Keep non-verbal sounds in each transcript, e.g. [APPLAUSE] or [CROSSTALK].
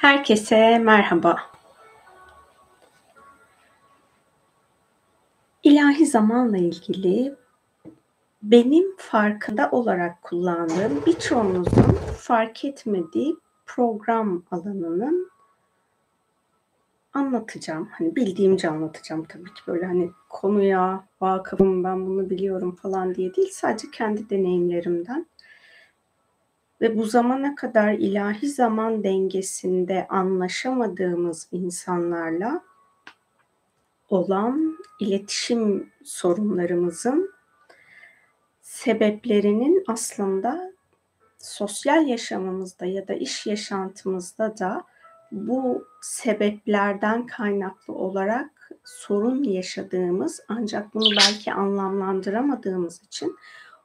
Herkese merhaba. İlahi zamanla ilgili benim farkında olarak kullandığım birçoğunuzun fark etmediği program alanının anlatacağım. Hani bildiğimce anlatacağım tabii ki böyle hani konuya vakıfım ben bunu biliyorum falan diye değil sadece kendi deneyimlerimden ve bu zamana kadar ilahi zaman dengesinde anlaşamadığımız insanlarla olan iletişim sorunlarımızın sebeplerinin aslında sosyal yaşamımızda ya da iş yaşantımızda da bu sebeplerden kaynaklı olarak sorun yaşadığımız ancak bunu belki anlamlandıramadığımız için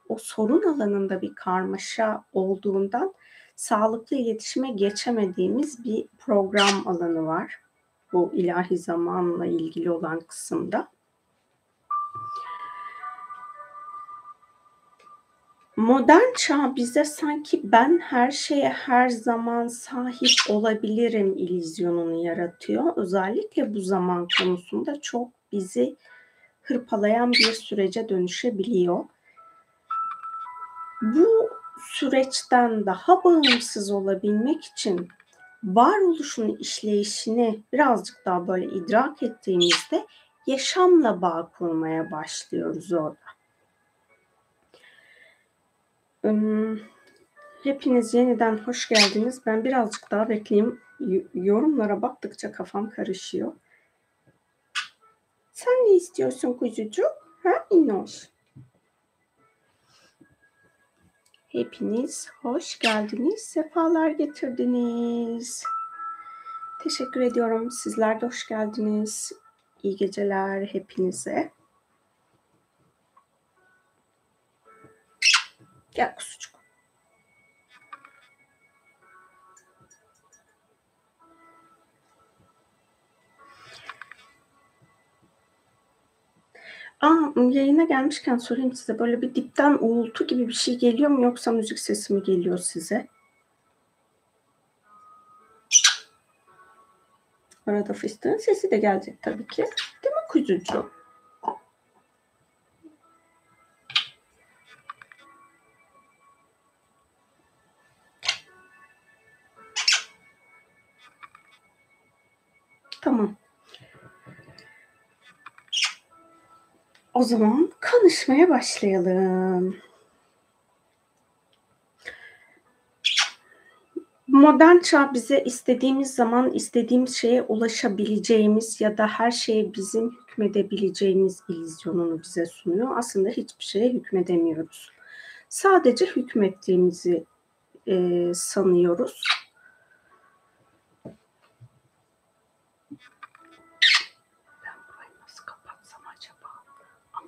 o sorun alanında bir karmaşa olduğundan sağlıklı iletişime geçemediğimiz bir program alanı var. Bu ilahi zamanla ilgili olan kısımda. Modern çağ bize sanki ben her şeye her zaman sahip olabilirim ilizyonunu yaratıyor. Özellikle bu zaman konusunda çok bizi hırpalayan bir sürece dönüşebiliyor. Bu süreçten daha bağımsız olabilmek için varoluşun işleyişini birazcık daha böyle idrak ettiğimizde yaşamla bağ kurmaya başlıyoruz orada. Hepiniz yeniden hoş geldiniz. Ben birazcık daha bekleyeyim. Yorumlara baktıkça kafam karışıyor. Sen ne istiyorsun kuzucuk? Ha İnoş? Hepiniz hoş geldiniz, sefalar getirdiniz. Teşekkür ediyorum. Sizler de hoş geldiniz. İyi geceler hepinize. Gel kuzucuk. Aa, yayına gelmişken sorayım size. Böyle bir dipten uğultu gibi bir şey geliyor mu yoksa müzik sesi mi geliyor size? Arada fıstığın sesi de gelecek tabii ki. Değil mi kuzucuğum? Tamam. O zaman konuşmaya başlayalım. Modern çağ bize istediğimiz zaman istediğimiz şeye ulaşabileceğimiz ya da her şeye bizim hükmedebileceğimiz illüzyonunu bize sunuyor. Aslında hiçbir şeye hükmedemiyoruz. Sadece hükmettiğimizi e, sanıyoruz.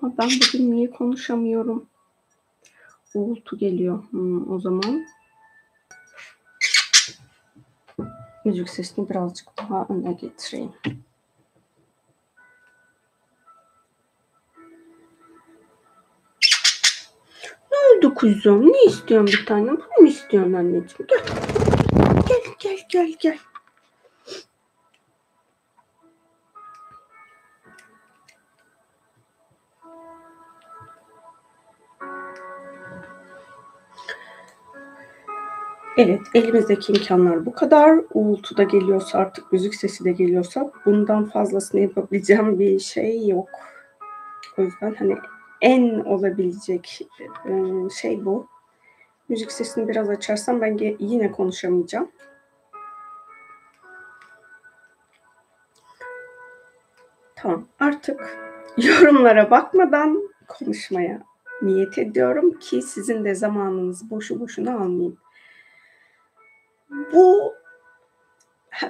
Ama ben bugün niye konuşamıyorum? Uğultu geliyor. Hmm, o zaman müzik sesini birazcık daha öne getireyim. Ne oldu kuzum? Ne istiyorsun bir tanem? Bunu mu istiyorsun anneciğim? Gel. Gel gel gel gel. Evet, elimizdeki imkanlar bu kadar. Uğultu da geliyorsa artık müzik sesi de geliyorsa bundan fazlasını yapabileceğim bir şey yok. O yüzden hani en olabilecek şey bu. Müzik sesini biraz açarsam ben yine konuşamayacağım. Tamam, artık yorumlara bakmadan konuşmaya niyet ediyorum ki sizin de zamanınızı boşu boşuna almayayım. Bu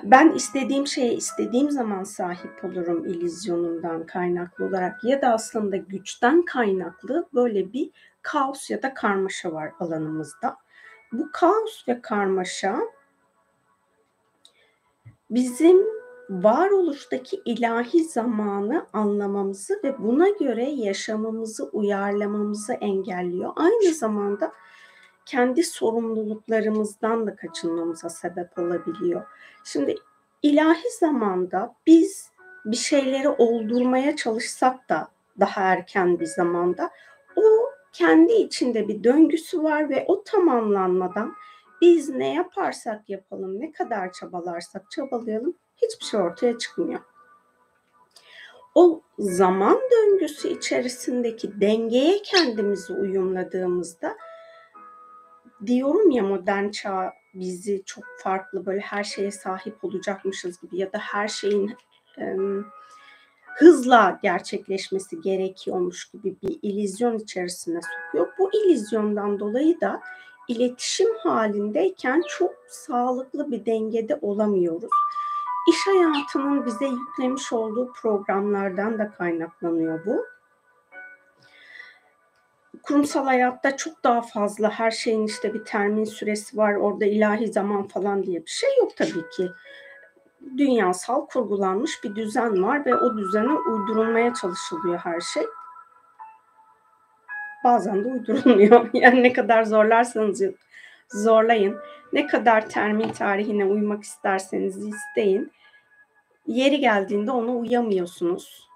ben istediğim şeye istediğim zaman sahip olurum illüzyonundan kaynaklı olarak ya da aslında güçten kaynaklı böyle bir kaos ya da karmaşa var alanımızda. Bu kaos ve karmaşa bizim varoluştaki ilahi zamanı anlamamızı ve buna göre yaşamamızı uyarlamamızı engelliyor. Aynı zamanda kendi sorumluluklarımızdan da kaçınmamıza sebep olabiliyor. Şimdi ilahi zamanda biz bir şeyleri oldurmaya çalışsak da daha erken bir zamanda o kendi içinde bir döngüsü var ve o tamamlanmadan biz ne yaparsak yapalım, ne kadar çabalarsak çabalayalım hiçbir şey ortaya çıkmıyor. O zaman döngüsü içerisindeki dengeye kendimizi uyumladığımızda diyorum ya modern çağ bizi çok farklı böyle her şeye sahip olacakmışız gibi ya da her şeyin e, hızla gerçekleşmesi gerekiyormuş gibi bir ilizyon içerisine sokuyor. Bu ilizyondan dolayı da iletişim halindeyken çok sağlıklı bir dengede olamıyoruz. İş hayatının bize yüklemiş olduğu programlardan da kaynaklanıyor bu. Kurumsal hayatta çok daha fazla her şeyin işte bir termin süresi var, orada ilahi zaman falan diye bir şey yok tabii ki. Dünyasal kurgulanmış bir düzen var ve o düzene uydurulmaya çalışılıyor her şey. Bazen de uydurulmuyor. [LAUGHS] Yani ne kadar zorlarsanız zorlayın, ne kadar termin tarihine uymak isterseniz isteyin. Yeri geldiğinde ona uyamıyorsunuz.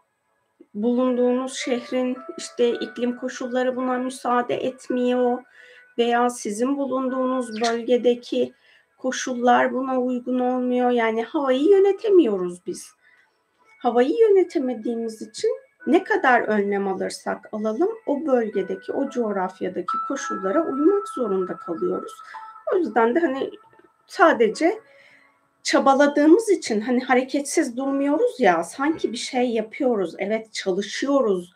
Bulunduğunuz şehrin işte iklim koşulları buna müsaade etmiyor veya sizin bulunduğunuz bölgedeki koşullar buna uygun olmuyor. Yani havayı yönetemiyoruz biz. Havayı yönetemediğimiz için ne kadar önlem alırsak alalım o bölgedeki, o coğrafyadaki koşullara uymak zorunda kalıyoruz. O yüzden de hani sadece çabaladığımız için hani hareketsiz durmuyoruz ya sanki bir şey yapıyoruz evet çalışıyoruz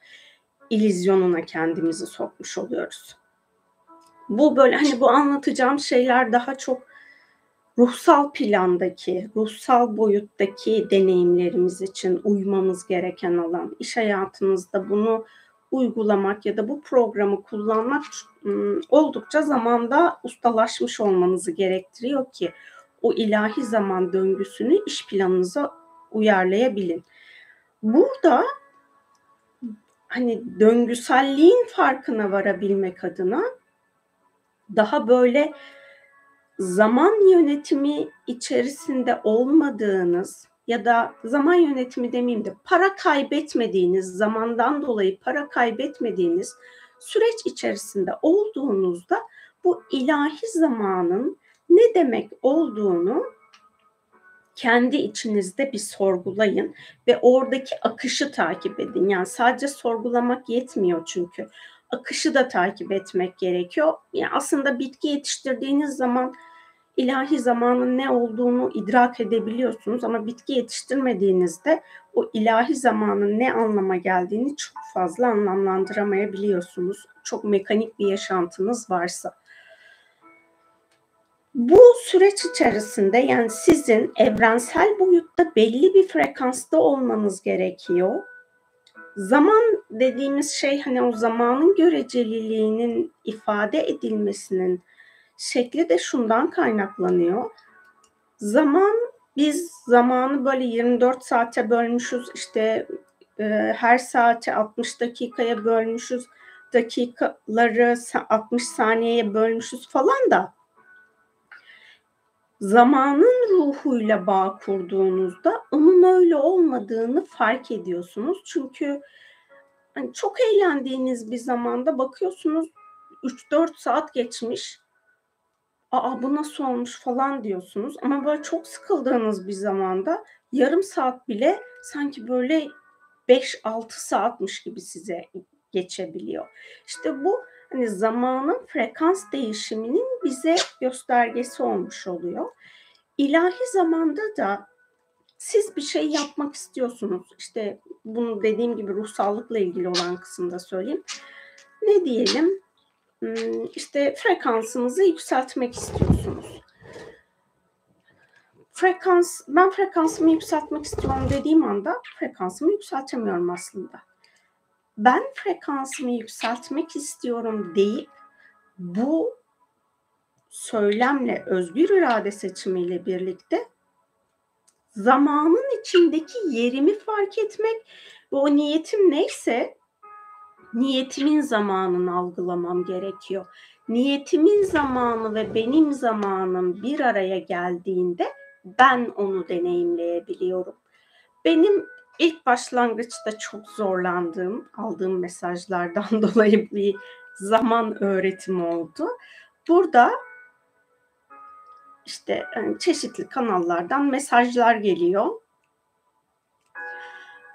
ilizyonuna kendimizi sokmuş oluyoruz. Bu böyle hani bu anlatacağım şeyler daha çok ruhsal plandaki, ruhsal boyuttaki deneyimlerimiz için uymamız gereken alan. İş hayatınızda bunu uygulamak ya da bu programı kullanmak oldukça zamanda ustalaşmış olmanızı gerektiriyor ki o ilahi zaman döngüsünü iş planınıza uyarlayabilin. Burada hani döngüselliğin farkına varabilmek adına daha böyle zaman yönetimi içerisinde olmadığınız ya da zaman yönetimi demeyeyim de para kaybetmediğiniz, zamandan dolayı para kaybetmediğiniz süreç içerisinde olduğunuzda bu ilahi zamanın ne demek olduğunu kendi içinizde bir sorgulayın ve oradaki akışı takip edin. Yani sadece sorgulamak yetmiyor çünkü. Akışı da takip etmek gerekiyor. Yani aslında bitki yetiştirdiğiniz zaman ilahi zamanın ne olduğunu idrak edebiliyorsunuz ama bitki yetiştirmediğinizde o ilahi zamanın ne anlama geldiğini çok fazla anlamlandıramayabiliyorsunuz. Çok mekanik bir yaşantınız varsa. Bu süreç içerisinde yani sizin evrensel boyutta belli bir frekansta olmanız gerekiyor. Zaman dediğimiz şey hani o zamanın göreceliliğinin ifade edilmesinin şekli de şundan kaynaklanıyor. Zaman biz zamanı böyle 24 saate bölmüşüz işte e, her saate 60 dakikaya bölmüşüz dakikaları 60 saniyeye bölmüşüz falan da zamanın ruhuyla bağ kurduğunuzda onun öyle olmadığını fark ediyorsunuz. Çünkü hani çok eğlendiğiniz bir zamanda bakıyorsunuz 3-4 saat geçmiş. Aa bu nasıl olmuş falan diyorsunuz. Ama böyle çok sıkıldığınız bir zamanda yarım saat bile sanki böyle 5-6 saatmiş gibi size geçebiliyor. İşte bu hani zamanın frekans değişiminin bize göstergesi olmuş oluyor. İlahi zamanda da siz bir şey yapmak istiyorsunuz. İşte bunu dediğim gibi ruhsallıkla ilgili olan kısımda söyleyeyim. Ne diyelim? Hmm, işte frekansınızı yükseltmek istiyorsunuz. Frekans, ben frekansımı yükseltmek istiyorum dediğim anda frekansımı yükseltemiyorum aslında ben frekansımı yükseltmek istiyorum deyip bu söylemle özgür irade seçimiyle birlikte zamanın içindeki yerimi fark etmek ve o niyetim neyse niyetimin zamanını algılamam gerekiyor. niyetimin zamanı ve benim zamanım bir araya geldiğinde ben onu deneyimleyebiliyorum. Benim ilk başlangıçta çok zorlandığım, aldığım mesajlardan [LAUGHS] dolayı bir zaman öğretimi oldu. Burada işte yani çeşitli kanallardan mesajlar geliyor.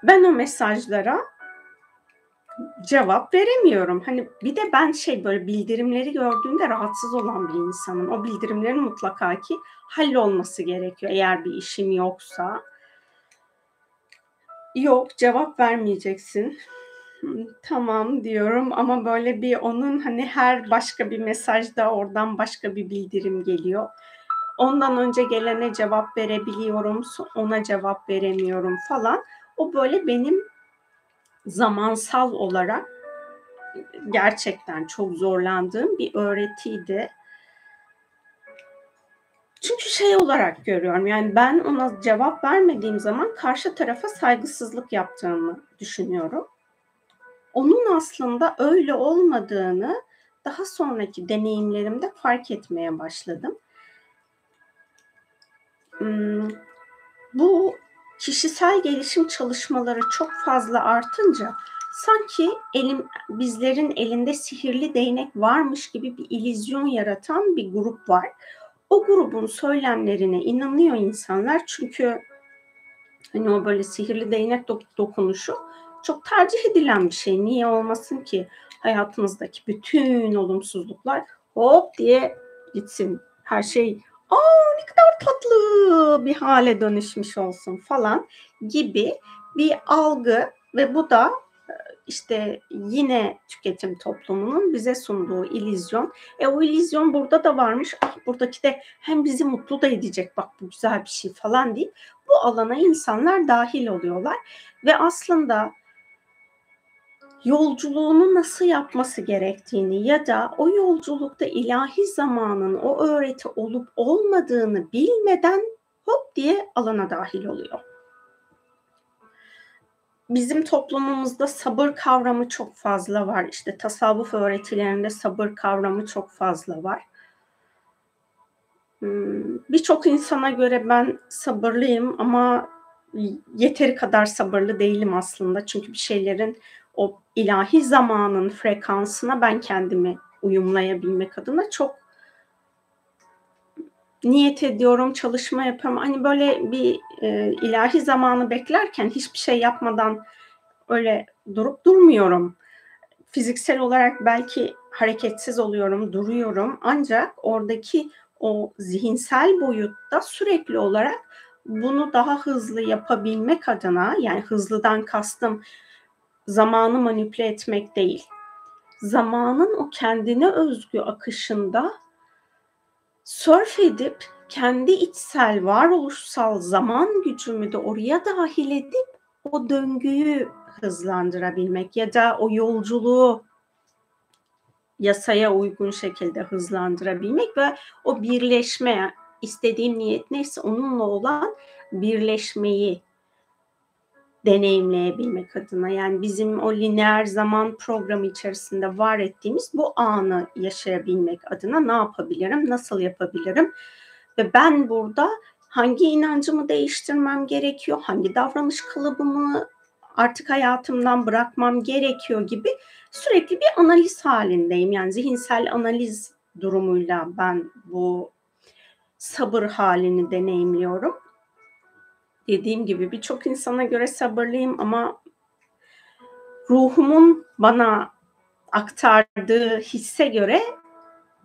Ben o mesajlara cevap veremiyorum. Hani bir de ben şey böyle bildirimleri gördüğümde rahatsız olan bir insanım. O bildirimlerin mutlaka ki hallolması gerekiyor eğer bir işim yoksa. Yok cevap vermeyeceksin. Tamam diyorum ama böyle bir onun hani her başka bir mesajda oradan başka bir bildirim geliyor. Ondan önce gelene cevap verebiliyorum, ona cevap veremiyorum falan. O böyle benim zamansal olarak gerçekten çok zorlandığım bir öğretiydi. Çünkü şey olarak görüyorum yani ben ona cevap vermediğim zaman karşı tarafa saygısızlık yaptığımı düşünüyorum. Onun aslında öyle olmadığını daha sonraki deneyimlerimde fark etmeye başladım. Hmm, bu kişisel gelişim çalışmaları çok fazla artınca sanki elim bizlerin elinde sihirli değnek varmış gibi bir illüzyon yaratan bir grup var. O grubun söylemlerine inanıyor insanlar çünkü hani o böyle sihirli değnek dokunuşu çok tercih edilen bir şey. Niye olmasın ki hayatımızdaki bütün olumsuzluklar hop diye gitsin. Her şey aa ne kadar tatlı bir hale dönüşmüş olsun falan gibi bir algı ve bu da işte yine tüketim toplumunun bize sunduğu illüzyon. E o illüzyon burada da varmış. Ah buradaki de hem bizi mutlu da edecek bak bu güzel bir şey falan deyip bu alana insanlar dahil oluyorlar. Ve aslında yolculuğunu nasıl yapması gerektiğini ya da o yolculukta ilahi zamanın o öğreti olup olmadığını bilmeden hop diye alana dahil oluyor. Bizim toplumumuzda sabır kavramı çok fazla var. İşte tasavvuf öğretilerinde sabır kavramı çok fazla var. Hmm, birçok insana göre ben sabırlıyım ama yeteri kadar sabırlı değilim aslında. Çünkü bir şeylerin o ilahi zamanın frekansına ben kendimi uyumlayabilmek adına çok niyet ediyorum, çalışma yapıyorum. Hani böyle bir e, ilahi zamanı beklerken hiçbir şey yapmadan öyle durup durmuyorum. Fiziksel olarak belki hareketsiz oluyorum, duruyorum. Ancak oradaki o zihinsel boyutta sürekli olarak bunu daha hızlı yapabilmek adına yani hızlıdan kastım zamanı manipüle etmek değil. Zamanın o kendine özgü akışında surf edip kendi içsel varoluşsal zaman gücümü de oraya dahil edip o döngüyü hızlandırabilmek ya da o yolculuğu yasaya uygun şekilde hızlandırabilmek ve o birleşme istediğim niyet neyse onunla olan birleşmeyi deneyimleyebilmek adına. Yani bizim o lineer zaman programı içerisinde var ettiğimiz bu anı yaşayabilmek adına ne yapabilirim, nasıl yapabilirim? Ve ben burada hangi inancımı değiştirmem gerekiyor, hangi davranış kalıbımı artık hayatımdan bırakmam gerekiyor gibi sürekli bir analiz halindeyim. Yani zihinsel analiz durumuyla ben bu sabır halini deneyimliyorum dediğim gibi birçok insana göre sabırlıyım ama ruhumun bana aktardığı hisse göre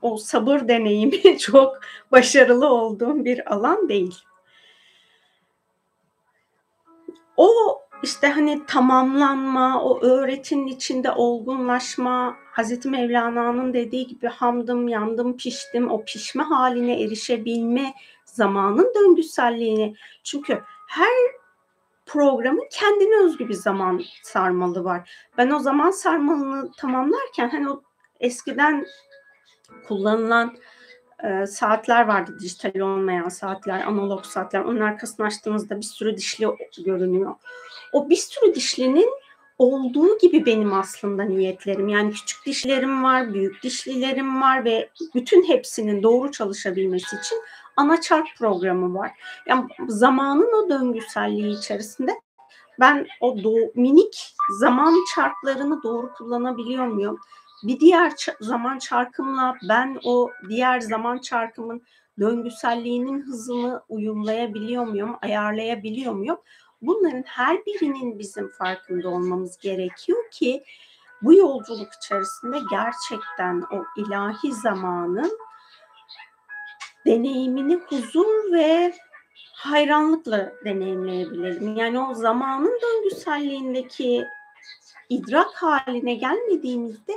o sabır deneyimi [LAUGHS] çok başarılı olduğum bir alan değil. O işte hani tamamlanma, o öğretinin içinde olgunlaşma, Hazreti Mevlana'nın dediği gibi hamdım, yandım, piştim, o pişme haline erişebilme zamanın döngüselliğini. Çünkü her programın kendine özgü bir zaman sarmalı var. Ben o zaman sarmalını tamamlarken hani o eskiden kullanılan e, saatler vardı dijital olmayan saatler, analog saatler. Onun arkasını açtığınızda bir sürü dişli görünüyor. O bir sürü dişlinin olduğu gibi benim aslında niyetlerim. Yani küçük dişlerim var, büyük dişlilerim var ve bütün hepsinin doğru çalışabilmesi için ana çark programı var. Yani zamanın o döngüselliği içerisinde ben o do- minik zaman çarklarını doğru kullanabiliyor muyum? Bir diğer ç- zaman çarkımla ben o diğer zaman çarkımın döngüselliğinin hızını uyumlayabiliyor muyum, ayarlayabiliyor muyum? Bunların her birinin bizim farkında olmamız gerekiyor ki bu yolculuk içerisinde gerçekten o ilahi zamanın deneyimini huzur ve hayranlıkla deneyimleyebilirim. Yani o zamanın döngüselliğindeki idrak haline gelmediğimizde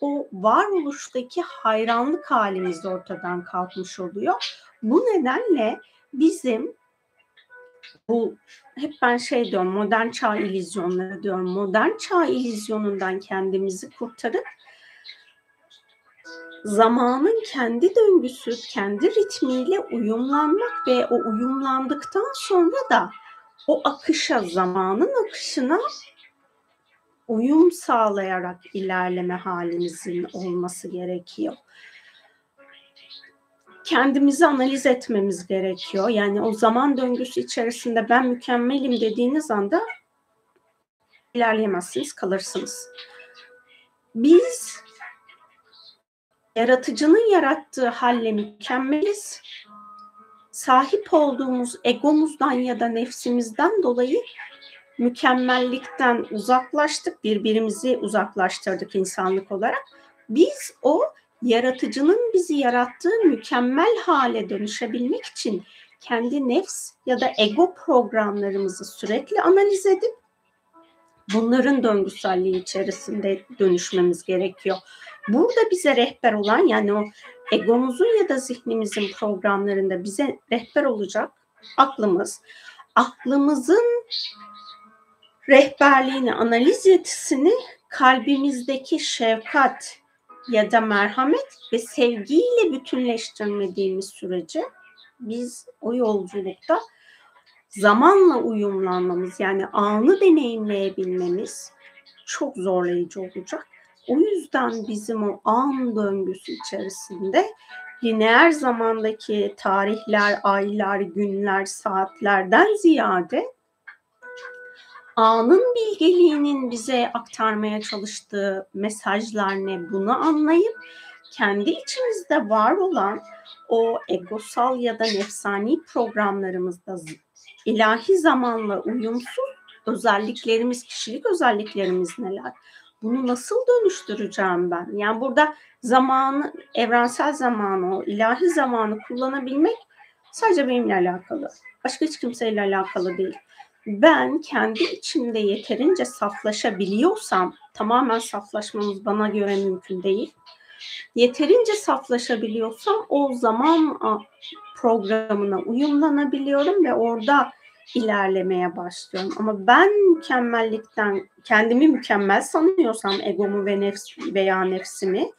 o varoluştaki hayranlık halimiz ortadan kalkmış oluyor. Bu nedenle bizim bu hep ben şey diyorum modern çağ illüzyonları diyorum. Modern çağ illüzyonundan kendimizi kurtarıp zamanın kendi döngüsü, kendi ritmiyle uyumlanmak ve o uyumlandıktan sonra da o akışa, zamanın akışına uyum sağlayarak ilerleme halimizin olması gerekiyor. Kendimizi analiz etmemiz gerekiyor. Yani o zaman döngüsü içerisinde ben mükemmelim dediğiniz anda ilerleyemezsiniz, kalırsınız. Biz yaratıcının yarattığı halle mükemmeliz. Sahip olduğumuz egomuzdan ya da nefsimizden dolayı mükemmellikten uzaklaştık, birbirimizi uzaklaştırdık insanlık olarak. Biz o yaratıcının bizi yarattığı mükemmel hale dönüşebilmek için kendi nefs ya da ego programlarımızı sürekli analiz edip bunların döngüselliği içerisinde dönüşmemiz gerekiyor. Burada bize rehber olan yani o egomuzun ya da zihnimizin programlarında bize rehber olacak aklımız. Aklımızın rehberliğini, analiz yetisini kalbimizdeki şefkat ya da merhamet ve sevgiyle bütünleştirmediğimiz sürece biz o yolculukta zamanla uyumlanmamız yani anı deneyimleyebilmemiz çok zorlayıcı olacak. O yüzden bizim o an döngüsü içerisinde lineer zamandaki tarihler, aylar, günler, saatlerden ziyade anın bilgeliğinin bize aktarmaya çalıştığı mesajlar ne bunu anlayıp kendi içimizde var olan o egosal ya da nefsani programlarımızda ilahi zamanla uyumsuz özelliklerimiz, kişilik özelliklerimiz neler? Bunu nasıl dönüştüreceğim ben? Yani burada zamanı, evrensel zamanı, o ilahi zamanı kullanabilmek sadece benimle alakalı. Başka hiç kimseyle alakalı değil. Ben kendi içimde yeterince saflaşabiliyorsam, tamamen saflaşmamız bana göre mümkün değil. Yeterince saflaşabiliyorsam o zaman programına uyumlanabiliyorum ve orada ilerlemeye başlıyorum. Ama ben mükemmellikten kendimi mükemmel sanıyorsam egomu ve nefs veya nefsimi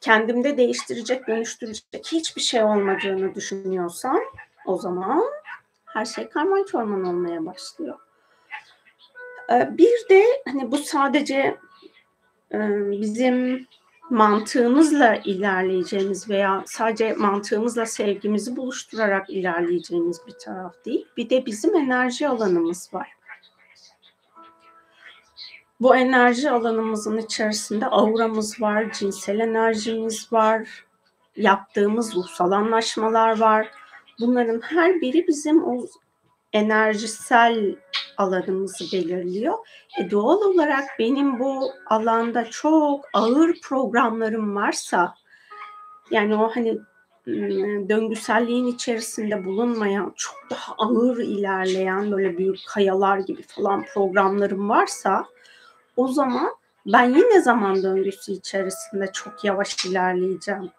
kendimde değiştirecek, dönüştürecek hiçbir şey olmadığını düşünüyorsam o zaman her şey karman çorman olmaya başlıyor. Ee, bir de hani bu sadece e, bizim mantığımızla ilerleyeceğimiz veya sadece mantığımızla sevgimizi buluşturarak ilerleyeceğimiz bir taraf değil. Bir de bizim enerji alanımız var. Bu enerji alanımızın içerisinde auramız var, cinsel enerjimiz var, yaptığımız ruhsal anlaşmalar var. Bunların her biri bizim o enerjisel alanımızı belirliyor. E doğal olarak benim bu alanda çok ağır programlarım varsa yani o hani döngüselliğin içerisinde bulunmayan çok daha ağır ilerleyen böyle büyük kayalar gibi falan programlarım varsa o zaman ben yine zaman döngüsü içerisinde çok yavaş ilerleyeceğim.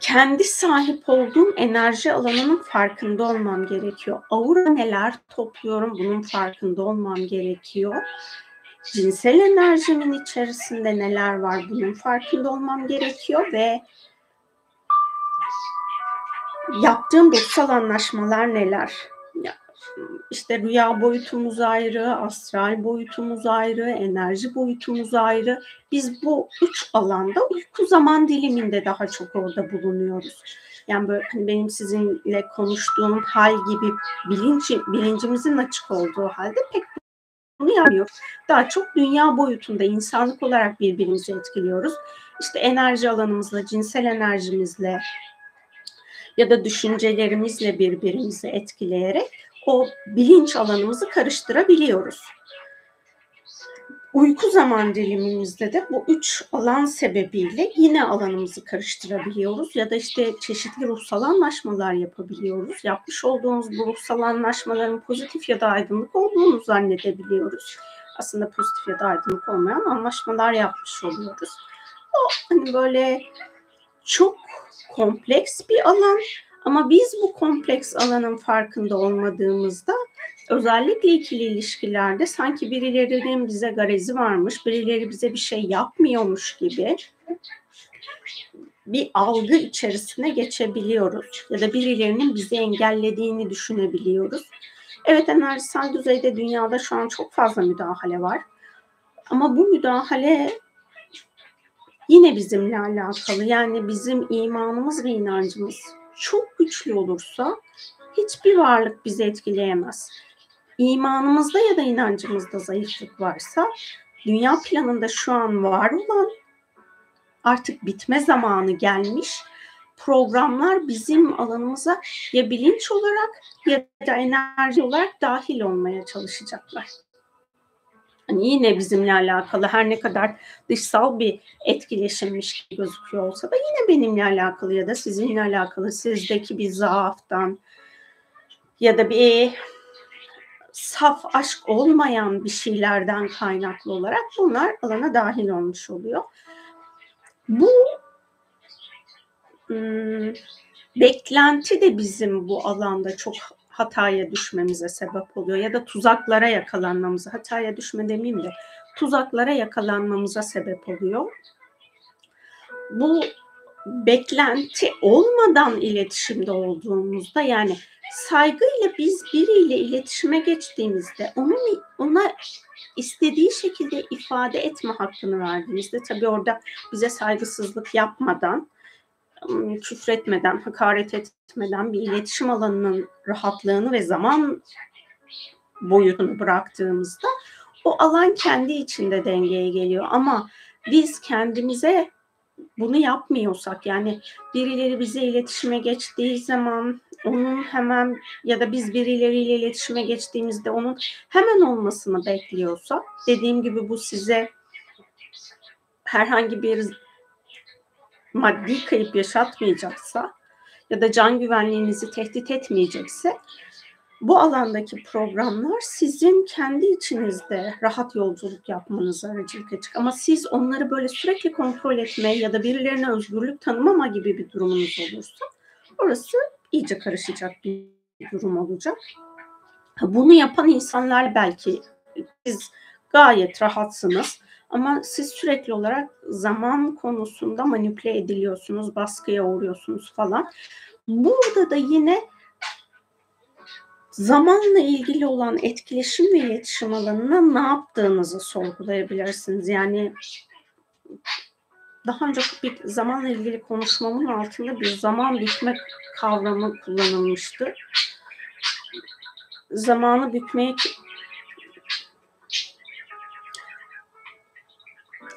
Kendi sahip olduğum enerji alanının farkında olmam gerekiyor. Aura neler topluyorum bunun farkında olmam gerekiyor. Cinsel enerjimin içerisinde neler var bunun farkında olmam gerekiyor ve yaptığım ruhsal anlaşmalar neler? İşte rüya boyutumuz ayrı, astral boyutumuz ayrı, enerji boyutumuz ayrı. Biz bu üç alanda uyku zaman diliminde daha çok orada bulunuyoruz. Yani böyle hani benim sizinle konuştuğum hal gibi bilinci, bilincimizin açık olduğu halde pek bunu yapmıyoruz. Daha çok dünya boyutunda insanlık olarak birbirimizi etkiliyoruz. İşte enerji alanımızla, cinsel enerjimizle ya da düşüncelerimizle birbirimizi etkileyerek o bilinç alanımızı karıştırabiliyoruz. Uyku zaman dilimimizde de bu üç alan sebebiyle yine alanımızı karıştırabiliyoruz ya da işte çeşitli ruhsal anlaşmalar yapabiliyoruz. Yapmış olduğumuz bu ruhsal anlaşmaların pozitif ya da aydınlık olduğunu zannedebiliyoruz. Aslında pozitif ya da aydınlık olmayan anlaşmalar yapmış oluyoruz. O hani böyle çok kompleks bir alan ama biz bu kompleks alanın farkında olmadığımızda özellikle ikili ilişkilerde sanki birilerinin bize garezi varmış, birileri bize bir şey yapmıyormuş gibi bir algı içerisine geçebiliyoruz ya da birilerinin bizi engellediğini düşünebiliyoruz. Evet enerjisel düzeyde dünyada şu an çok fazla müdahale var. Ama bu müdahale yine bizimle alakalı. Yani bizim imanımız ve inancımız çok güçlü olursa hiçbir varlık bizi etkileyemez. İmanımızda ya da inancımızda zayıflık varsa dünya planında şu an var olan artık bitme zamanı gelmiş programlar bizim alanımıza ya bilinç olarak ya da enerji olarak dahil olmaya çalışacaklar. Hani yine bizimle alakalı her ne kadar dışsal bir etkileşimmiş gibi gözüküyor olsa da yine benimle alakalı ya da sizinle alakalı sizdeki bir zaaftan ya da bir saf aşk olmayan bir şeylerden kaynaklı olarak bunlar alana dahil olmuş oluyor. Bu hmm, beklenti de bizim bu alanda çok hataya düşmemize sebep oluyor ya da tuzaklara yakalanmamıza, hataya düşme demeyeyim de tuzaklara yakalanmamıza sebep oluyor. Bu beklenti olmadan iletişimde olduğumuzda yani saygıyla biz biriyle iletişime geçtiğimizde onun ona istediği şekilde ifade etme hakkını verdiğimizde tabii orada bize saygısızlık yapmadan küfretmeden, hakaret etmeden bir iletişim alanının rahatlığını ve zaman boyutunu bıraktığımızda o alan kendi içinde dengeye geliyor. Ama biz kendimize bunu yapmıyorsak yani birileri bize iletişime geçtiği zaman onun hemen ya da biz birileriyle iletişime geçtiğimizde onun hemen olmasını bekliyorsak dediğim gibi bu size herhangi bir maddi kayıp yaşatmayacaksa ya da can güvenliğinizi tehdit etmeyecekse bu alandaki programlar sizin kendi içinizde rahat yolculuk yapmanıza aracılık edecek. Ama siz onları böyle sürekli kontrol etme ya da birilerine özgürlük tanımama gibi bir durumunuz olursa orası iyice karışacak bir durum olacak. Bunu yapan insanlar belki siz gayet rahatsınız ama siz sürekli olarak zaman konusunda manipüle ediliyorsunuz, baskıya uğruyorsunuz falan. Burada da yine zamanla ilgili olan etkileşim ve iletişim alanına ne yaptığınızı sorgulayabilirsiniz. Yani daha önce bir zamanla ilgili konuşmamın altında bir zaman bükme kavramı kullanılmıştı. Zamanı bükmek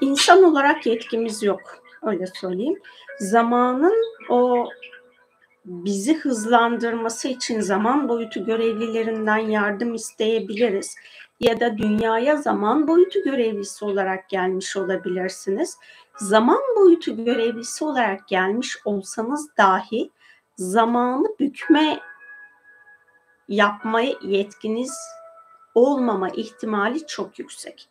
insan olarak yetkimiz yok. Öyle söyleyeyim. Zamanın o bizi hızlandırması için zaman boyutu görevlilerinden yardım isteyebiliriz. Ya da dünyaya zaman boyutu görevlisi olarak gelmiş olabilirsiniz. Zaman boyutu görevlisi olarak gelmiş olsanız dahi zamanı bükme yapma yetkiniz olmama ihtimali çok yüksek.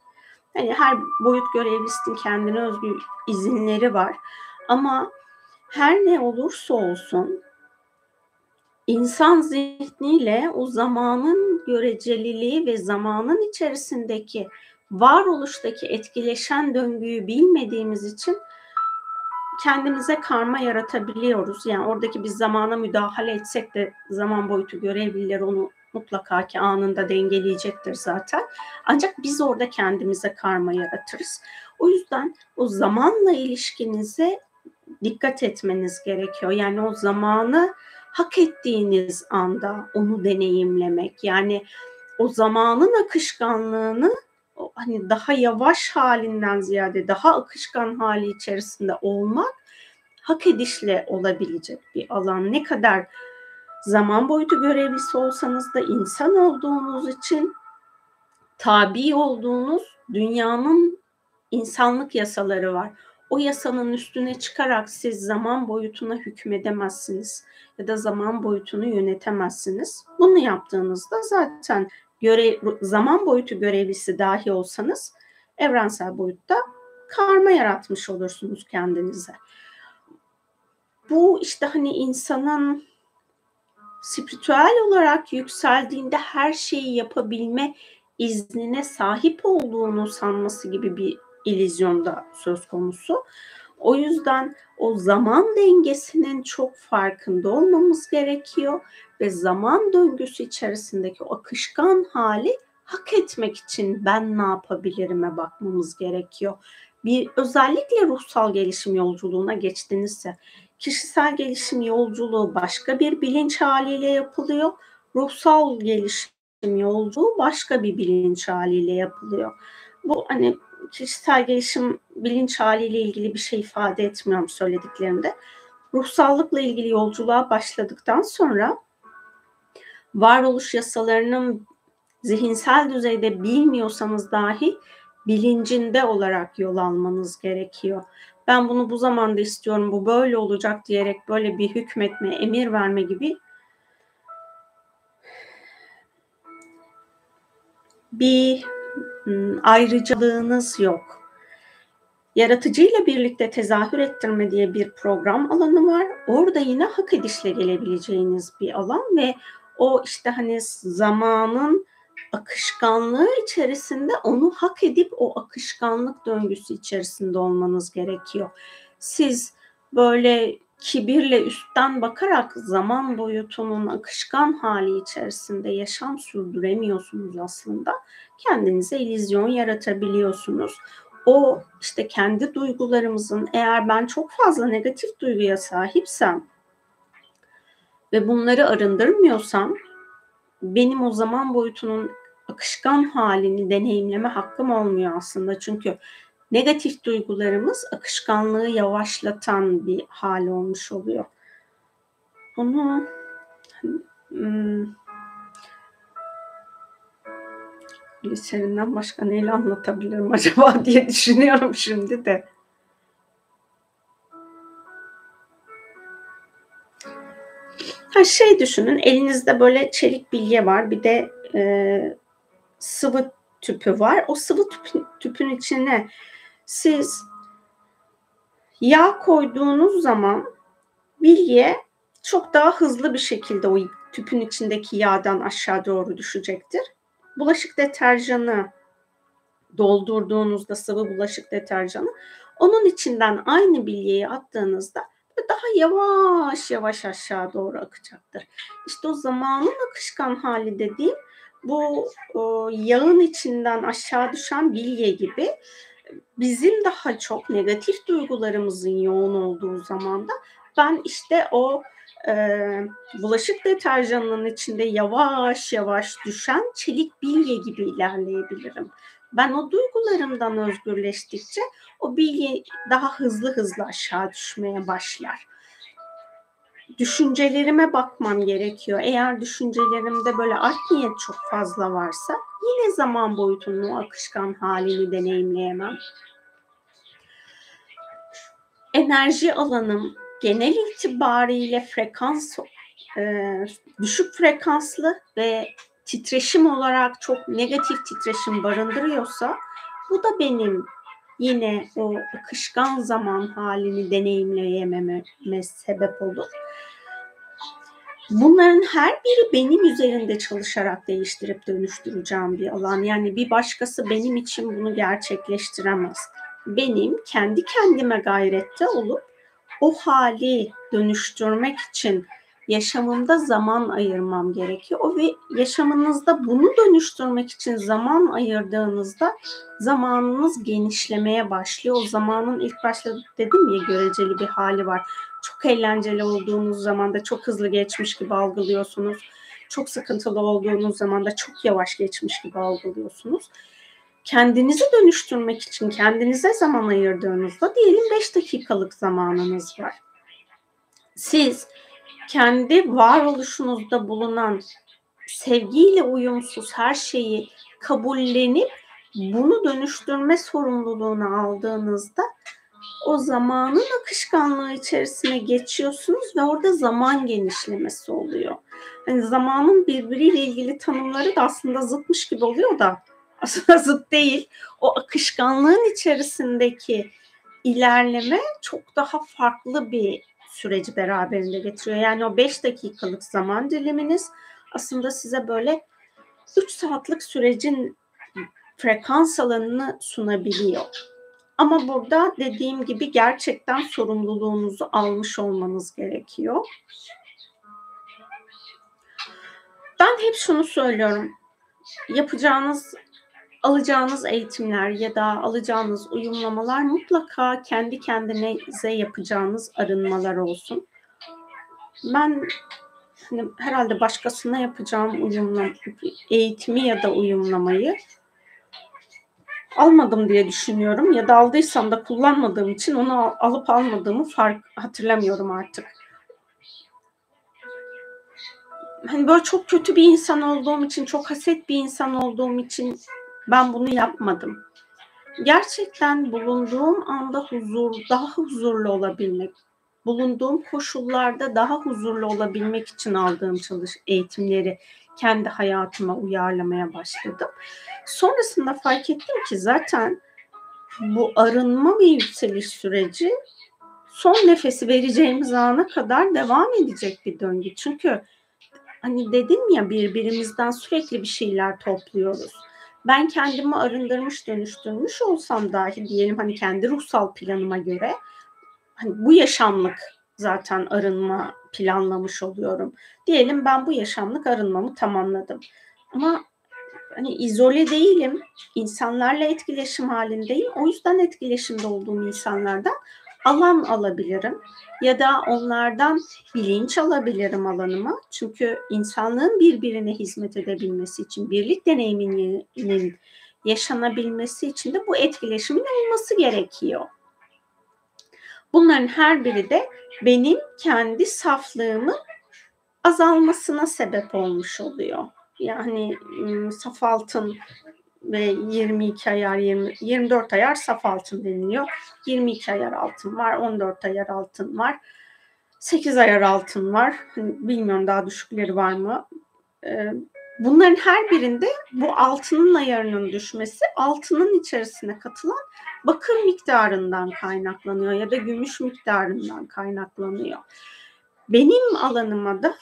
Yani her boyut görevlisinin kendine özgü izinleri var. Ama her ne olursa olsun insan zihniyle o zamanın göreceliliği ve zamanın içerisindeki varoluştaki etkileşen döngüyü bilmediğimiz için kendimize karma yaratabiliyoruz. Yani oradaki biz zamana müdahale etsek de zaman boyutu görevliler onu mutlaka ki anında dengeleyecektir zaten. Ancak biz orada kendimize karma yaratırız. O yüzden o zamanla ilişkinize dikkat etmeniz gerekiyor. Yani o zamanı hak ettiğiniz anda onu deneyimlemek. Yani o zamanın akışkanlığını hani daha yavaş halinden ziyade daha akışkan hali içerisinde olmak hak edişle olabilecek bir alan. Ne kadar zaman boyutu görevlisi olsanız da insan olduğunuz için tabi olduğunuz dünyanın insanlık yasaları var. O yasanın üstüne çıkarak siz zaman boyutuna hükmedemezsiniz ya da zaman boyutunu yönetemezsiniz. Bunu yaptığınızda zaten göre, zaman boyutu görevlisi dahi olsanız evrensel boyutta karma yaratmış olursunuz kendinize. Bu işte hani insanın spiritüel olarak yükseldiğinde her şeyi yapabilme iznine sahip olduğunu sanması gibi bir ilizyonda söz konusu. O yüzden o zaman dengesinin çok farkında olmamız gerekiyor ve zaman döngüsü içerisindeki o akışkan hali hak etmek için ben ne yapabilirime bakmamız gerekiyor. Bir özellikle ruhsal gelişim yolculuğuna geçtiğinizse kişisel gelişim yolculuğu başka bir bilinç haliyle yapılıyor. Ruhsal gelişim yolculuğu başka bir bilinç haliyle yapılıyor. Bu hani kişisel gelişim bilinç haliyle ilgili bir şey ifade etmiyorum söylediklerimde. Ruhsallıkla ilgili yolculuğa başladıktan sonra varoluş yasalarının zihinsel düzeyde bilmiyorsanız dahi bilincinde olarak yol almanız gerekiyor. Ben bunu bu zamanda istiyorum, bu böyle olacak diyerek böyle bir hükmetme, emir verme gibi bir Hmm, ayrıcalığınız yok. Yaratıcıyla birlikte tezahür ettirme diye bir program alanı var. Orada yine hak edişle gelebileceğiniz bir alan ve o işte hani zamanın akışkanlığı içerisinde onu hak edip o akışkanlık döngüsü içerisinde olmanız gerekiyor. Siz böyle kibirle üstten bakarak zaman boyutunun akışkan hali içerisinde yaşam sürdüremiyorsunuz aslında. Kendinize illüzyon yaratabiliyorsunuz. O işte kendi duygularımızın eğer ben çok fazla negatif duyguya sahipsem ve bunları arındırmıyorsam benim o zaman boyutunun akışkan halini deneyimleme hakkım olmuyor aslında. Çünkü negatif duygularımız akışkanlığı yavaşlatan bir hal olmuş oluyor. Bunu hmm, gliserinden başka neyle anlatabilirim acaba [LAUGHS] diye düşünüyorum şimdi de. Ha şey düşünün elinizde böyle çelik bilye var bir de e, sıvı tüpü var. O sıvı tüpün, tüpün içine siz yağ koyduğunuz zaman bilye çok daha hızlı bir şekilde o tüpün içindeki yağdan aşağı doğru düşecektir. Bulaşık deterjanı doldurduğunuzda sıvı bulaşık deterjanı onun içinden aynı bilyeyi attığınızda daha yavaş yavaş aşağı doğru akacaktır. İşte o zamanın akışkan hali dediğim bu o, yağın içinden aşağı düşen bilye gibi bizim daha çok negatif duygularımızın yoğun olduğu zamanda ben işte o e, bulaşık deterjanının içinde yavaş yavaş düşen çelik bilye gibi ilerleyebilirim. Ben o duygularımdan özgürleştikçe o bilye daha hızlı hızlı aşağı düşmeye başlar düşüncelerime bakmam gerekiyor. Eğer düşüncelerimde böyle art niyet çok fazla varsa yine zaman boyutunun o akışkan halini deneyimleyemem. Enerji alanım genel itibariyle frekans e, düşük frekanslı ve titreşim olarak çok negatif titreşim barındırıyorsa bu da benim yine o akışkan zaman halini deneyimleyememe sebep olur. Bunların her biri benim üzerinde çalışarak değiştirip dönüştüreceğim bir alan. Yani bir başkası benim için bunu gerçekleştiremez. Benim kendi kendime gayrette olup o hali dönüştürmek için yaşamımda zaman ayırmam gerekiyor. O ve yaşamınızda bunu dönüştürmek için zaman ayırdığınızda zamanınız genişlemeye başlıyor. O zamanın ilk başta dedim ya göreceli bir hali var. Çok eğlenceli olduğunuz zaman da çok hızlı geçmiş gibi algılıyorsunuz. Çok sıkıntılı olduğunuz zaman da çok yavaş geçmiş gibi algılıyorsunuz kendinizi dönüştürmek için kendinize zaman ayırdığınızda diyelim 5 dakikalık zamanınız var. Siz kendi varoluşunuzda bulunan sevgiyle uyumsuz her şeyi kabullenip bunu dönüştürme sorumluluğunu aldığınızda o zamanın akışkanlığı içerisine geçiyorsunuz ve orada zaman genişlemesi oluyor. Hani zamanın birbiriyle ilgili tanımları da aslında zıtmış gibi oluyor da [LAUGHS] aslında zıt değil. O akışkanlığın içerisindeki ilerleme çok daha farklı bir süreci beraberinde getiriyor. Yani o 5 dakikalık zaman diliminiz aslında size böyle 3 saatlik sürecin frekans alanını sunabiliyor. Ama burada dediğim gibi gerçekten sorumluluğunuzu almış olmanız gerekiyor. Ben hep şunu söylüyorum. Yapacağınız alacağınız eğitimler ya da alacağınız uyumlamalar mutlaka kendi kendinize yapacağınız arınmalar olsun. Ben hani herhalde başkasına yapacağım uyumlama, eğitimi ya da uyumlamayı almadım diye düşünüyorum ya da aldıysam da kullanmadığım için onu alıp almadığımı fark hatırlamıyorum artık. Hani böyle çok kötü bir insan olduğum için, çok haset bir insan olduğum için ben bunu yapmadım. Gerçekten bulunduğum anda huzur, daha huzurlu olabilmek, bulunduğum koşullarda daha huzurlu olabilmek için aldığım çalış eğitimleri kendi hayatıma uyarlamaya başladım. Sonrasında fark ettim ki zaten bu arınma ve yükseliş süreci son nefesi vereceğimiz ana kadar devam edecek bir döngü. Çünkü hani dedim ya birbirimizden sürekli bir şeyler topluyoruz ben kendimi arındırmış dönüştürmüş olsam dahi diyelim hani kendi ruhsal planıma göre hani bu yaşamlık zaten arınma planlamış oluyorum. Diyelim ben bu yaşamlık arınmamı tamamladım. Ama hani izole değilim. İnsanlarla etkileşim halindeyim. O yüzden etkileşimde olduğum insanlardan alan alabilirim ya da onlardan bilinç alabilirim alanıma. Çünkü insanlığın birbirine hizmet edebilmesi için, birlik deneyiminin yaşanabilmesi için de bu etkileşimin olması gerekiyor. Bunların her biri de benim kendi saflığımın azalmasına sebep olmuş oluyor. Yani saf altın ve 22 ayar 20, 24 ayar saf altın deniliyor. 22 ayar altın var, 14 ayar altın var. 8 ayar altın var. Hani bilmiyorum daha düşükleri var mı? Ee, bunların her birinde bu altının ayarının düşmesi altının içerisine katılan bakır miktarından kaynaklanıyor ya da gümüş miktarından kaynaklanıyor. Benim alanıma da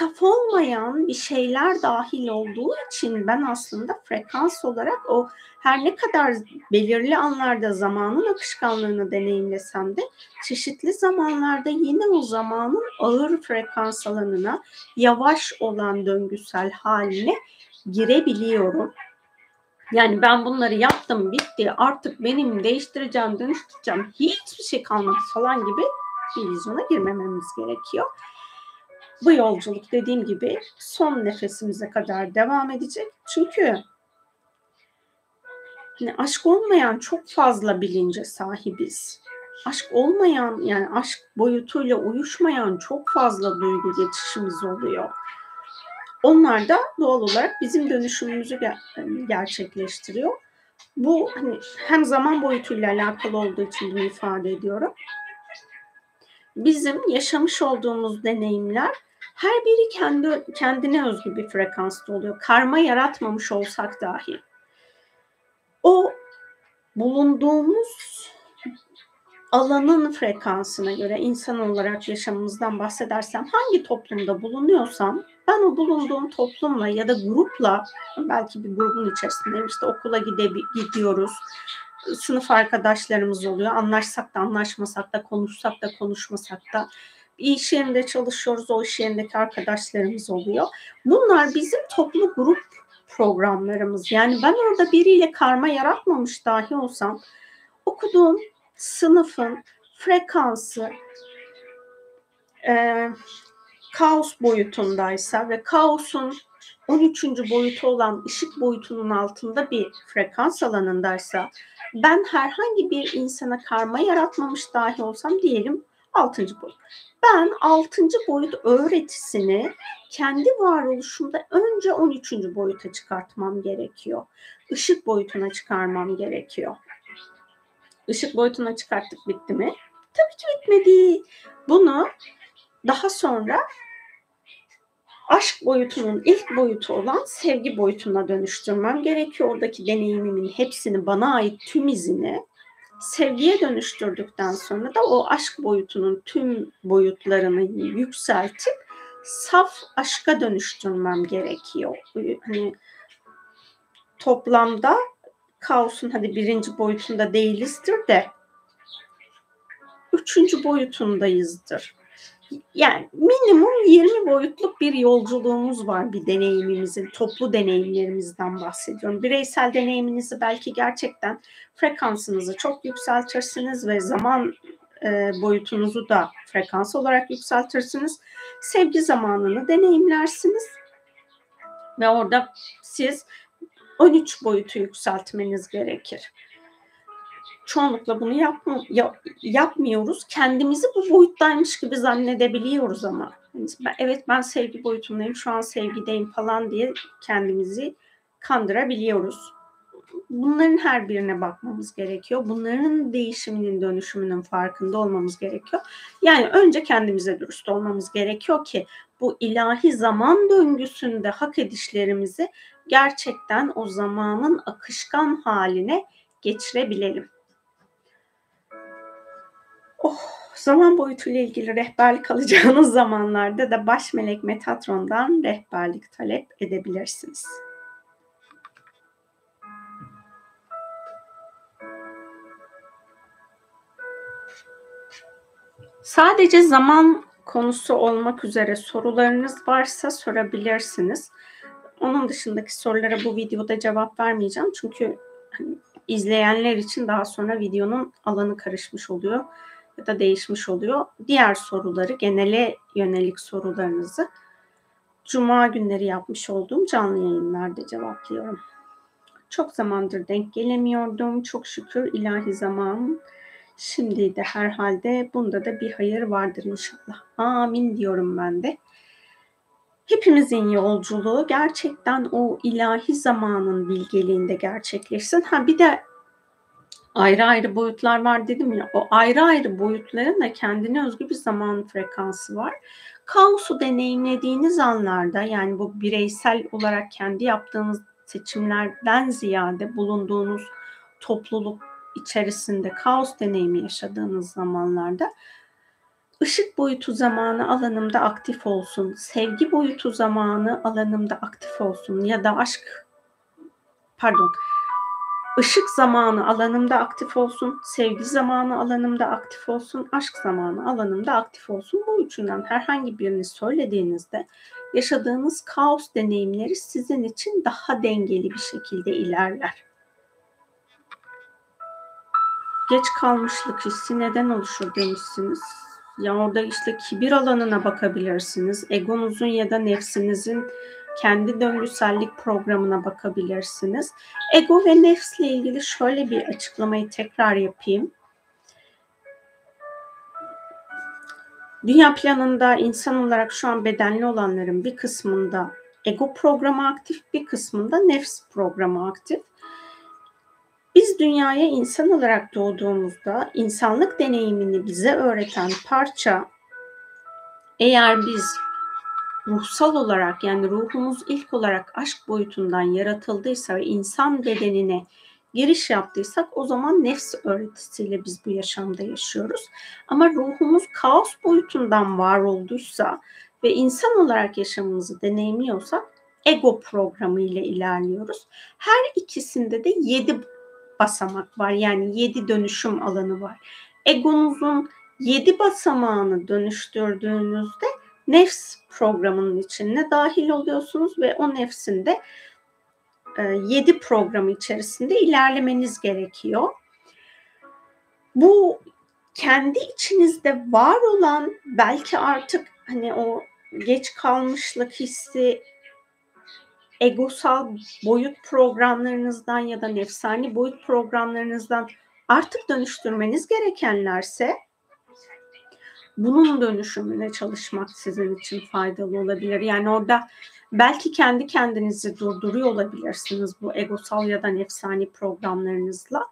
saf olmayan bir şeyler dahil olduğu için ben aslında frekans olarak o her ne kadar belirli anlarda zamanın akışkanlığını deneyimlesem de çeşitli zamanlarda yine o zamanın ağır frekans alanına yavaş olan döngüsel haline girebiliyorum. Yani ben bunları yaptım bitti artık benim değiştireceğim dönüştüreceğim hiçbir şey kalmadı falan gibi bir vizyona girmememiz gerekiyor. Bu yolculuk dediğim gibi son nefesimize kadar devam edecek. Çünkü hani aşk olmayan çok fazla bilince sahibiz. Aşk olmayan yani aşk boyutuyla uyuşmayan çok fazla duygu geçişimiz oluyor. Onlar da doğal olarak bizim dönüşümümüzü gerçekleştiriyor. Bu hani hem zaman boyutuyla alakalı olduğu için bunu ifade ediyorum. Bizim yaşamış olduğumuz deneyimler her biri kendi kendine özgü bir frekansta oluyor. Karma yaratmamış olsak dahi. O bulunduğumuz alanın frekansına göre insan olarak yaşamımızdan bahsedersem hangi toplumda bulunuyorsam ben o bulunduğum toplumla ya da grupla belki bir grubun içerisindeyim işte okula gide gidiyoruz sınıf arkadaşlarımız oluyor anlaşsak da anlaşmasak da konuşsak da konuşmasak da iş yerinde çalışıyoruz, o iş yerindeki arkadaşlarımız oluyor. Bunlar bizim toplu grup programlarımız. Yani ben orada biriyle karma yaratmamış dahi olsam okuduğum sınıfın frekansı e, kaos boyutundaysa ve kaosun 13. boyutu olan ışık boyutunun altında bir frekans alanındaysa ben herhangi bir insana karma yaratmamış dahi olsam diyelim 6. boyut. Ben 6. boyut öğretisini kendi varoluşumda önce 13. boyuta çıkartmam gerekiyor. Işık boyutuna çıkarmam gerekiyor. Işık boyutuna çıkarttık bitti mi? Tabii ki bitmedi. Bunu daha sonra aşk boyutunun ilk boyutu olan sevgi boyutuna dönüştürmem gerekiyor. Oradaki deneyimimin hepsini bana ait tüm izini sevgiye dönüştürdükten sonra da o aşk boyutunun tüm boyutlarını yükseltip saf aşka dönüştürmem gerekiyor. Hani toplamda kaosun hadi birinci boyutunda değilizdir de üçüncü boyutundayızdır yani minimum 20 boyutluk bir yolculuğumuz var bir deneyimimizin, toplu deneyimlerimizden bahsediyorum. Bireysel deneyiminizi belki gerçekten frekansınızı çok yükseltirsiniz ve zaman e, boyutunuzu da frekans olarak yükseltirsiniz. Sevgi zamanını deneyimlersiniz ve orada siz 13 boyutu yükseltmeniz gerekir çoğunlukla bunu yapma, yapmıyoruz. Kendimizi bu boyuttaymış gibi zannedebiliyoruz ama. Ben, evet ben sevgi boyutundayım, şu an sevgideyim falan diye kendimizi kandırabiliyoruz. Bunların her birine bakmamız gerekiyor. Bunların değişiminin, dönüşümünün farkında olmamız gerekiyor. Yani önce kendimize dürüst olmamız gerekiyor ki bu ilahi zaman döngüsünde hak edişlerimizi gerçekten o zamanın akışkan haline geçirebilelim. Oh, zaman boyutuyla ilgili rehberlik alacağınız [LAUGHS] zamanlarda da baş melek Metatron'dan rehberlik talep edebilirsiniz. Sadece zaman konusu olmak üzere sorularınız varsa sorabilirsiniz. Onun dışındaki sorulara bu videoda cevap vermeyeceğim. Çünkü hani, izleyenler için daha sonra videonun alanı karışmış oluyor ya da değişmiş oluyor. Diğer soruları, genele yönelik sorularınızı Cuma günleri yapmış olduğum canlı yayınlarda cevaplıyorum. Çok zamandır denk gelemiyordum. Çok şükür ilahi zaman şimdi de herhalde bunda da bir hayır vardır inşallah. Amin diyorum ben de. Hepimizin yolculuğu gerçekten o ilahi zamanın bilgeliğinde gerçekleşsin. Ha bir de ayrı ayrı boyutlar var dedim ya. O ayrı ayrı boyutların da kendine özgü bir zaman frekansı var. Kaosu deneyimlediğiniz anlarda yani bu bireysel olarak kendi yaptığınız seçimlerden ziyade bulunduğunuz topluluk içerisinde kaos deneyimi yaşadığınız zamanlarda ışık boyutu zamanı alanımda aktif olsun, sevgi boyutu zamanı alanımda aktif olsun ya da aşk pardon Işık zamanı alanımda aktif olsun, sevgi zamanı alanımda aktif olsun, aşk zamanı alanımda aktif olsun. Bu üçünden herhangi birini söylediğinizde yaşadığınız kaos deneyimleri sizin için daha dengeli bir şekilde ilerler. Geç kalmışlık hissi neden oluşur demişsiniz. Ya orada işte kibir alanına bakabilirsiniz. Egonuzun ya da nefsinizin kendi döngüsellik programına bakabilirsiniz. Ego ve nefsle ilgili şöyle bir açıklamayı tekrar yapayım. Dünya planında insan olarak şu an bedenli olanların bir kısmında ego programı aktif, bir kısmında nefs programı aktif. Biz dünyaya insan olarak doğduğumuzda insanlık deneyimini bize öğreten parça eğer biz ruhsal olarak yani ruhumuz ilk olarak aşk boyutundan yaratıldıysa ve insan bedenine giriş yaptıysak o zaman nefs öğretisiyle biz bu yaşamda yaşıyoruz. Ama ruhumuz kaos boyutundan var olduysa ve insan olarak yaşamımızı deneyimliyorsak ego programı ile ilerliyoruz. Her ikisinde de yedi basamak var yani yedi dönüşüm alanı var. Egonuzun yedi basamağını dönüştürdüğünüzde nefs programının içine dahil oluyorsunuz ve o nefsinde e, yedi programı içerisinde ilerlemeniz gerekiyor. Bu kendi içinizde var olan belki artık hani o geç kalmışlık hissi egosal boyut programlarınızdan ya da nefsani boyut programlarınızdan artık dönüştürmeniz gerekenlerse bunun dönüşümüne çalışmak sizin için faydalı olabilir. Yani orada belki kendi kendinizi durduruyor olabilirsiniz bu egosal ya da nefsani programlarınızla.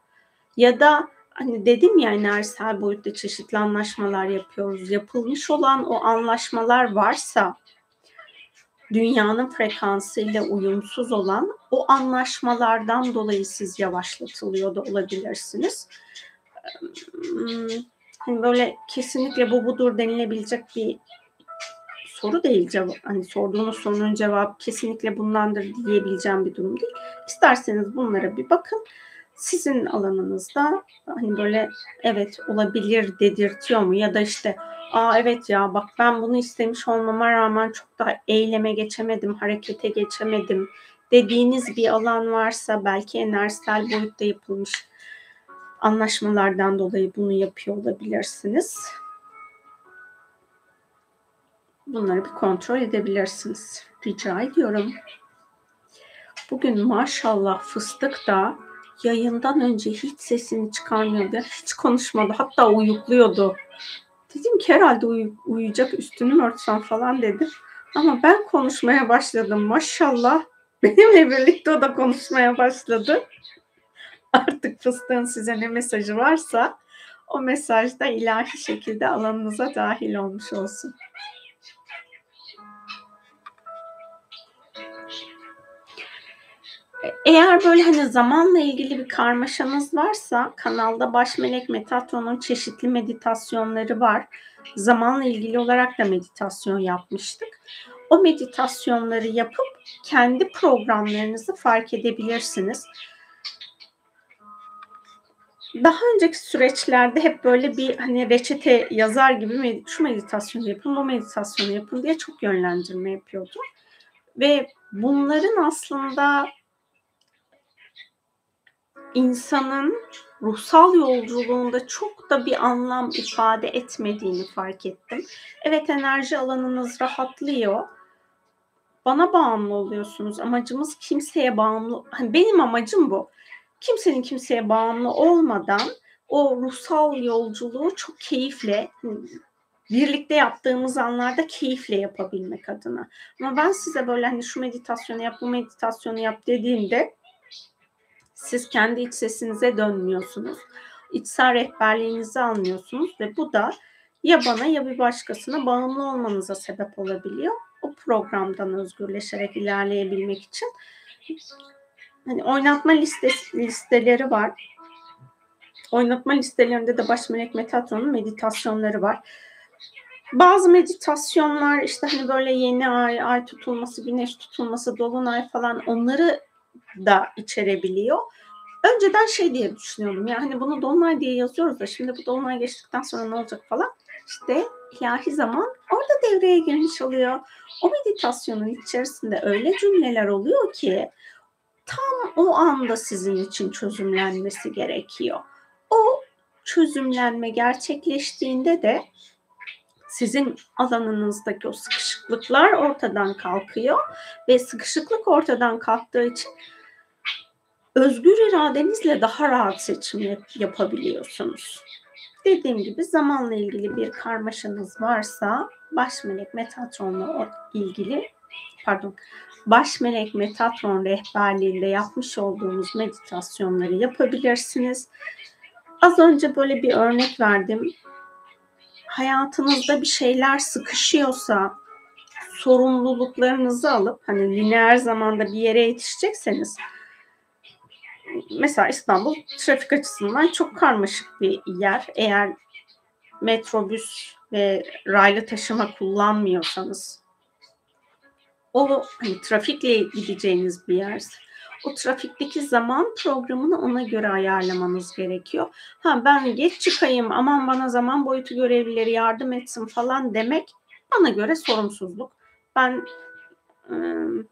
Ya da hani dedim ya enerjisel boyutta çeşitli anlaşmalar yapıyoruz. Yapılmış olan o anlaşmalar varsa dünyanın frekansıyla uyumsuz olan o anlaşmalardan dolayı siz yavaşlatılıyor da olabilirsiniz. Hani böyle kesinlikle bu budur denilebilecek bir soru değil cevap. Hani sorduğunuz sorunun cevabı kesinlikle bundandır diyebileceğim bir durum değil. İsterseniz bunlara bir bakın. Sizin alanınızda hani böyle evet olabilir dedirtiyor mu ya da işte aa evet ya bak ben bunu istemiş olmama rağmen çok da eyleme geçemedim, harekete geçemedim dediğiniz bir alan varsa belki enerjisel boyutta yapılmış anlaşmalardan dolayı bunu yapıyor olabilirsiniz. Bunları bir kontrol edebilirsiniz. Rica ediyorum. Bugün maşallah fıstık da yayından önce hiç sesini çıkarmıyordu. Hiç konuşmadı. Hatta uyukluyordu. Dedim ki herhalde uy- uyuyacak üstünü mü örtsem falan dedim. Ama ben konuşmaya başladım maşallah. [LAUGHS] Benimle birlikte o da konuşmaya başladı. Artık fıstığın size ne mesajı varsa o mesaj da ilahi şekilde alanınıza dahil olmuş olsun. Eğer böyle hani zamanla ilgili bir karmaşanız varsa kanalda Baş Melek Metatron'un çeşitli meditasyonları var. Zamanla ilgili olarak da meditasyon yapmıştık. O meditasyonları yapıp kendi programlarınızı fark edebilirsiniz. Daha önceki süreçlerde hep böyle bir hani reçete yazar gibi şu meditasyonu yapın, bu meditasyonu yapın diye çok yönlendirme yapıyordum. Ve bunların aslında insanın ruhsal yolculuğunda çok da bir anlam ifade etmediğini fark ettim. Evet enerji alanınız rahatlıyor. Bana bağımlı oluyorsunuz. Amacımız kimseye bağımlı. Hani benim amacım bu. Kimsenin kimseye bağımlı olmadan o ruhsal yolculuğu çok keyifle birlikte yaptığımız anlarda keyifle yapabilmek adına. Ama ben size böyle hani şu meditasyonu yap, bu meditasyonu yap dediğimde siz kendi iç sesinize dönmüyorsunuz. İçsel rehberliğinizi almıyorsunuz ve bu da ya bana ya bir başkasına bağımlı olmanıza sebep olabiliyor. O programdan özgürleşerek ilerleyebilmek için hani oynatma listesi, listeleri var. Oynatma listelerinde de Baş Melek Metatron'un meditasyonları var. Bazı meditasyonlar işte hani böyle yeni ay, ay tutulması, güneş tutulması, dolunay falan onları da içerebiliyor. Önceden şey diye düşünüyordum ya hani bunu dolunay diye yazıyoruz da şimdi bu dolunay geçtikten sonra ne olacak falan. İşte ilahi zaman orada devreye girmiş oluyor. O meditasyonun içerisinde öyle cümleler oluyor ki tam o anda sizin için çözümlenmesi gerekiyor. O çözümlenme gerçekleştiğinde de sizin alanınızdaki o sıkışıklıklar ortadan kalkıyor ve sıkışıklık ortadan kalktığı için özgür iradenizle daha rahat seçim yapabiliyorsunuz. Dediğim gibi zamanla ilgili bir karmaşanız varsa baş melek Metatron'la ilgili pardon baş melek Metatron rehberliğinde yapmış olduğumuz meditasyonları yapabilirsiniz. Az önce böyle bir örnek verdim. Hayatınızda bir şeyler sıkışıyorsa sorumluluklarınızı alıp hani lineer zamanda bir yere yetişecekseniz mesela İstanbul trafik açısından çok karmaşık bir yer. Eğer metrobüs ve raylı taşıma kullanmıyorsanız o hani trafikle gideceğiniz bir yer. o trafikteki zaman programını ona göre ayarlamanız gerekiyor. Ha ben geç çıkayım aman bana zaman boyutu görevlileri yardım etsin falan demek bana göre sorumsuzluk. Ben ıı,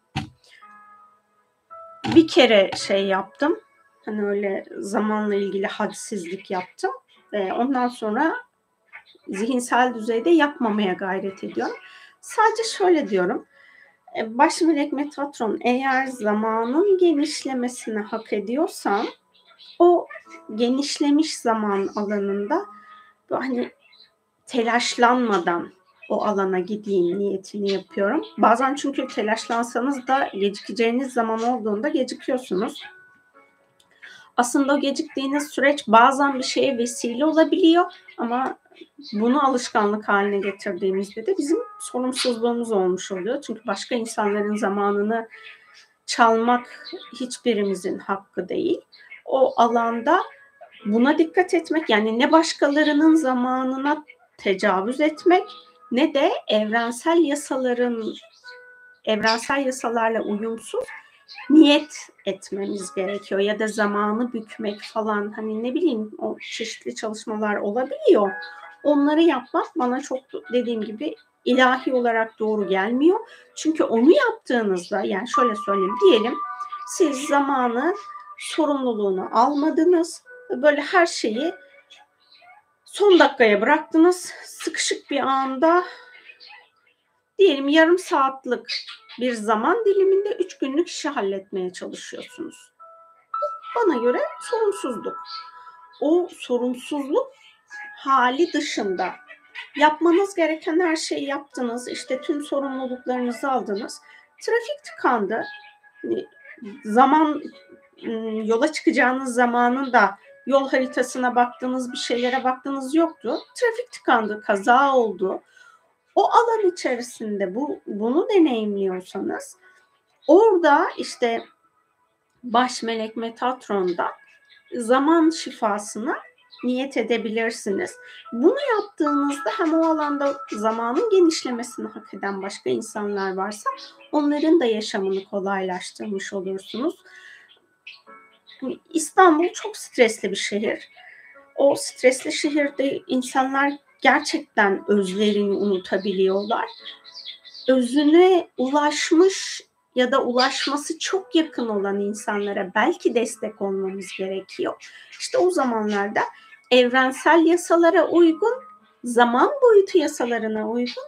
bir kere şey yaptım. Hani öyle zamanla ilgili hadsizlik yaptım. Ve ondan sonra zihinsel düzeyde yapmamaya gayret ediyorum. Sadece şöyle diyorum. E, baş melek Metatron eğer zamanın genişlemesini hak ediyorsan o genişlemiş zaman alanında hani telaşlanmadan o alana gideyim niyetini yapıyorum. Bazen çünkü telaşlansanız da gecikeceğiniz zaman olduğunda gecikiyorsunuz. Aslında o geciktiğiniz süreç bazen bir şeye vesile olabiliyor ama bunu alışkanlık haline getirdiğimizde de bizim sorumsuzluğumuz olmuş oluyor. Çünkü başka insanların zamanını çalmak hiçbirimizin hakkı değil. O alanda buna dikkat etmek yani ne başkalarının zamanına tecavüz etmek ne de evrensel yasaların evrensel yasalarla uyumsuz niyet etmemiz gerekiyor ya da zamanı bükmek falan hani ne bileyim o çeşitli çalışmalar olabiliyor. Onları yapmak bana çok dediğim gibi ilahi olarak doğru gelmiyor. Çünkü onu yaptığınızda yani şöyle söyleyeyim diyelim siz zamanı sorumluluğunu almadınız. Böyle her şeyi son dakikaya bıraktınız. Sıkışık bir anda diyelim yarım saatlik bir zaman diliminde üç günlük işi halletmeye çalışıyorsunuz. Bana göre sorumsuzluk. O sorumsuzluk hali dışında yapmanız gereken her şeyi yaptınız. İşte tüm sorumluluklarınızı aldınız. Trafik tıkandı. Hani zaman ıı, yola çıkacağınız zamanın da yol haritasına baktığınız bir şeylere baktığınız yoktu. Trafik tıkandı, kaza oldu. O alan içerisinde bu bunu deneyimliyorsanız orada işte baş melek Metatron'da zaman şifasına niyet edebilirsiniz. Bunu yaptığınızda hem o alanda zamanın genişlemesini hak eden başka insanlar varsa onların da yaşamını kolaylaştırmış olursunuz. İstanbul çok stresli bir şehir. O stresli şehirde insanlar gerçekten özlerini unutabiliyorlar. Özüne ulaşmış ya da ulaşması çok yakın olan insanlara belki destek olmamız gerekiyor. İşte o zamanlarda evrensel yasalara uygun, zaman boyutu yasalarına uygun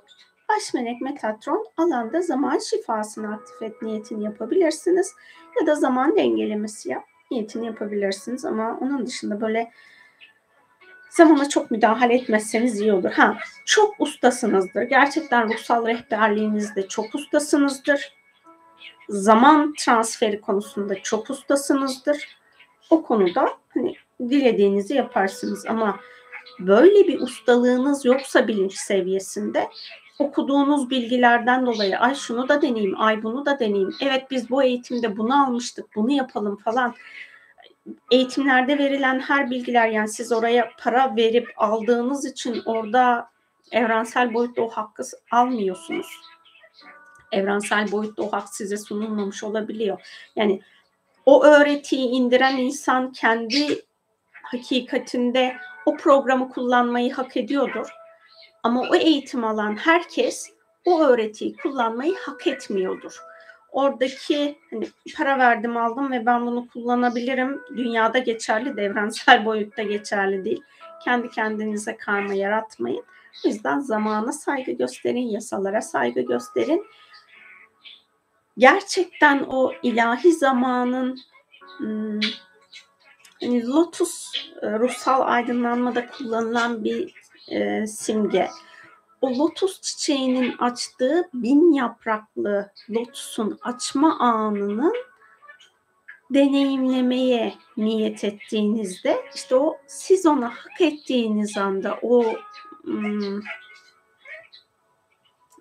baş melek Metatron alanda zaman şifasını aktif et niyetini yapabilirsiniz. Ya da zaman dengelemesi yap niyetini yapabilirsiniz. Ama onun dışında böyle zamana çok müdahale etmezseniz iyi olur. Ha, çok ustasınızdır. Gerçekten ruhsal rehberliğinizde çok ustasınızdır. Zaman transferi konusunda çok ustasınızdır. O konuda hani dilediğinizi yaparsınız ama böyle bir ustalığınız yoksa bilinç seviyesinde okuduğunuz bilgilerden dolayı ay şunu da deneyeyim, ay bunu da deneyeyim. Evet biz bu eğitimde bunu almıştık, bunu yapalım falan. Eğitimlerde verilen her bilgiler yani siz oraya para verip aldığınız için orada evrensel boyutta o hakkı almıyorsunuz. Evrensel boyutta o hak size sunulmamış olabiliyor. Yani o öğretiyi indiren insan kendi hakikatinde o programı kullanmayı hak ediyordur. Ama o eğitim alan herkes o öğretiyi kullanmayı hak etmiyordur. Oradaki hani para verdim aldım ve ben bunu kullanabilirim. Dünyada geçerli, devrensel [LAUGHS] boyutta geçerli değil. Kendi kendinize karma yaratmayın. O yüzden zamana saygı gösterin, yasalara saygı gösterin. Gerçekten o ilahi zamanın hmm, hani lotus e, ruhsal aydınlanmada kullanılan bir e, simge. O lotus çiçeğinin açtığı bin yapraklı lotusun açma anının deneyimlemeye niyet ettiğinizde işte o siz ona hak ettiğiniz anda o hmm,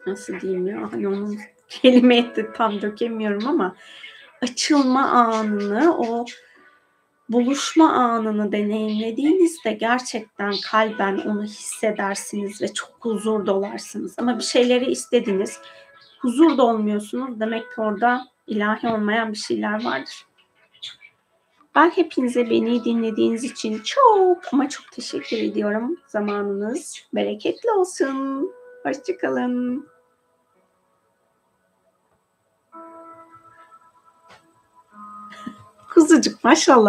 nasıl diyeyim ya hani onun kelime tam dökemiyorum ama açılma anını o buluşma anını deneyimlediğinizde gerçekten kalben onu hissedersiniz ve çok huzur dolarsınız. Ama bir şeyleri istediniz, huzur dolmuyorsunuz. Demek ki orada ilahi olmayan bir şeyler vardır. Ben hepinize beni dinlediğiniz için çok ama çok teşekkür ediyorum. Zamanınız bereketli olsun. Hoşçakalın. Kuzucuk maşallah.